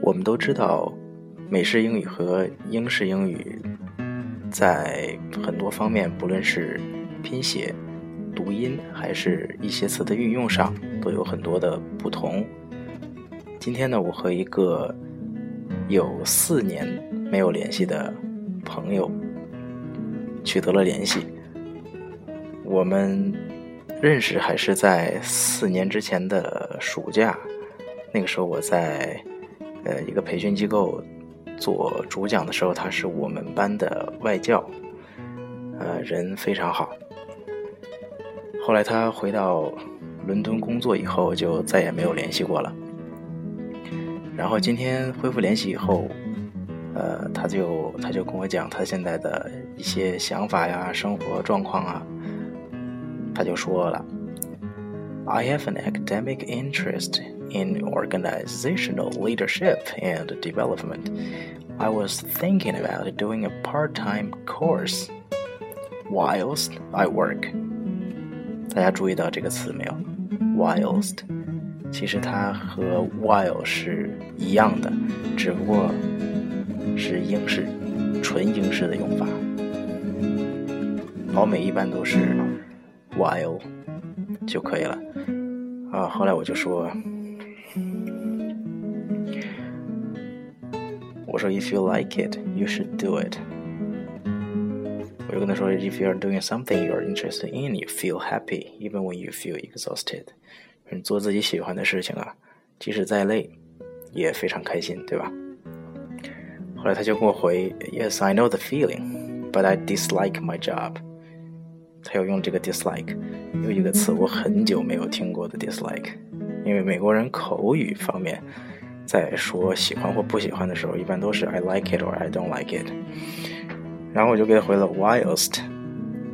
我们都知道，美式英语和英式英语在很多方面，不论是拼写、读音，还是一些词的运用上，都有很多的不同。今天呢，我和一个有四年没有联系的朋友取得了联系。我们认识还是在四年之前的暑假，那个时候我在。呃，一个培训机构做主讲的时候，他是我们班的外教，呃，人非常好。后来他回到伦敦工作以后，就再也没有联系过了。然后今天恢复联系以后，呃，他就他就跟我讲他现在的一些想法呀、生活状况啊，他就说了：“I have an academic interest。” in organizational leadership and development, I was thinking about doing a part time course whilst I work. 大家注意到这个词没有？whilst，其实它和 while 是一样的，只不过是 英式，纯英式的用法。老美一般都是 while 就可以了。啊，后来我就说。我说，If you like it, you should do it。我就跟他说，If you are doing something you are interested in, you feel happy even when you feel exhausted。你做自己喜欢的事情啊，即使再累，也非常开心，对吧？后来他就跟我回，Yes, I know the feeling, but I dislike my job。他要用这个 dislike，有一个词我很久没有听过的 dislike，因为美国人口语方面。在说喜欢或不喜欢的时候，一般都是 I like it or I don't like it。然后我就给他回了 whilst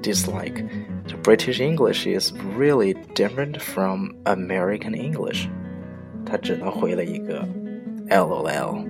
dislike。就 British English is really different from American English。他只能回了一个 LOL。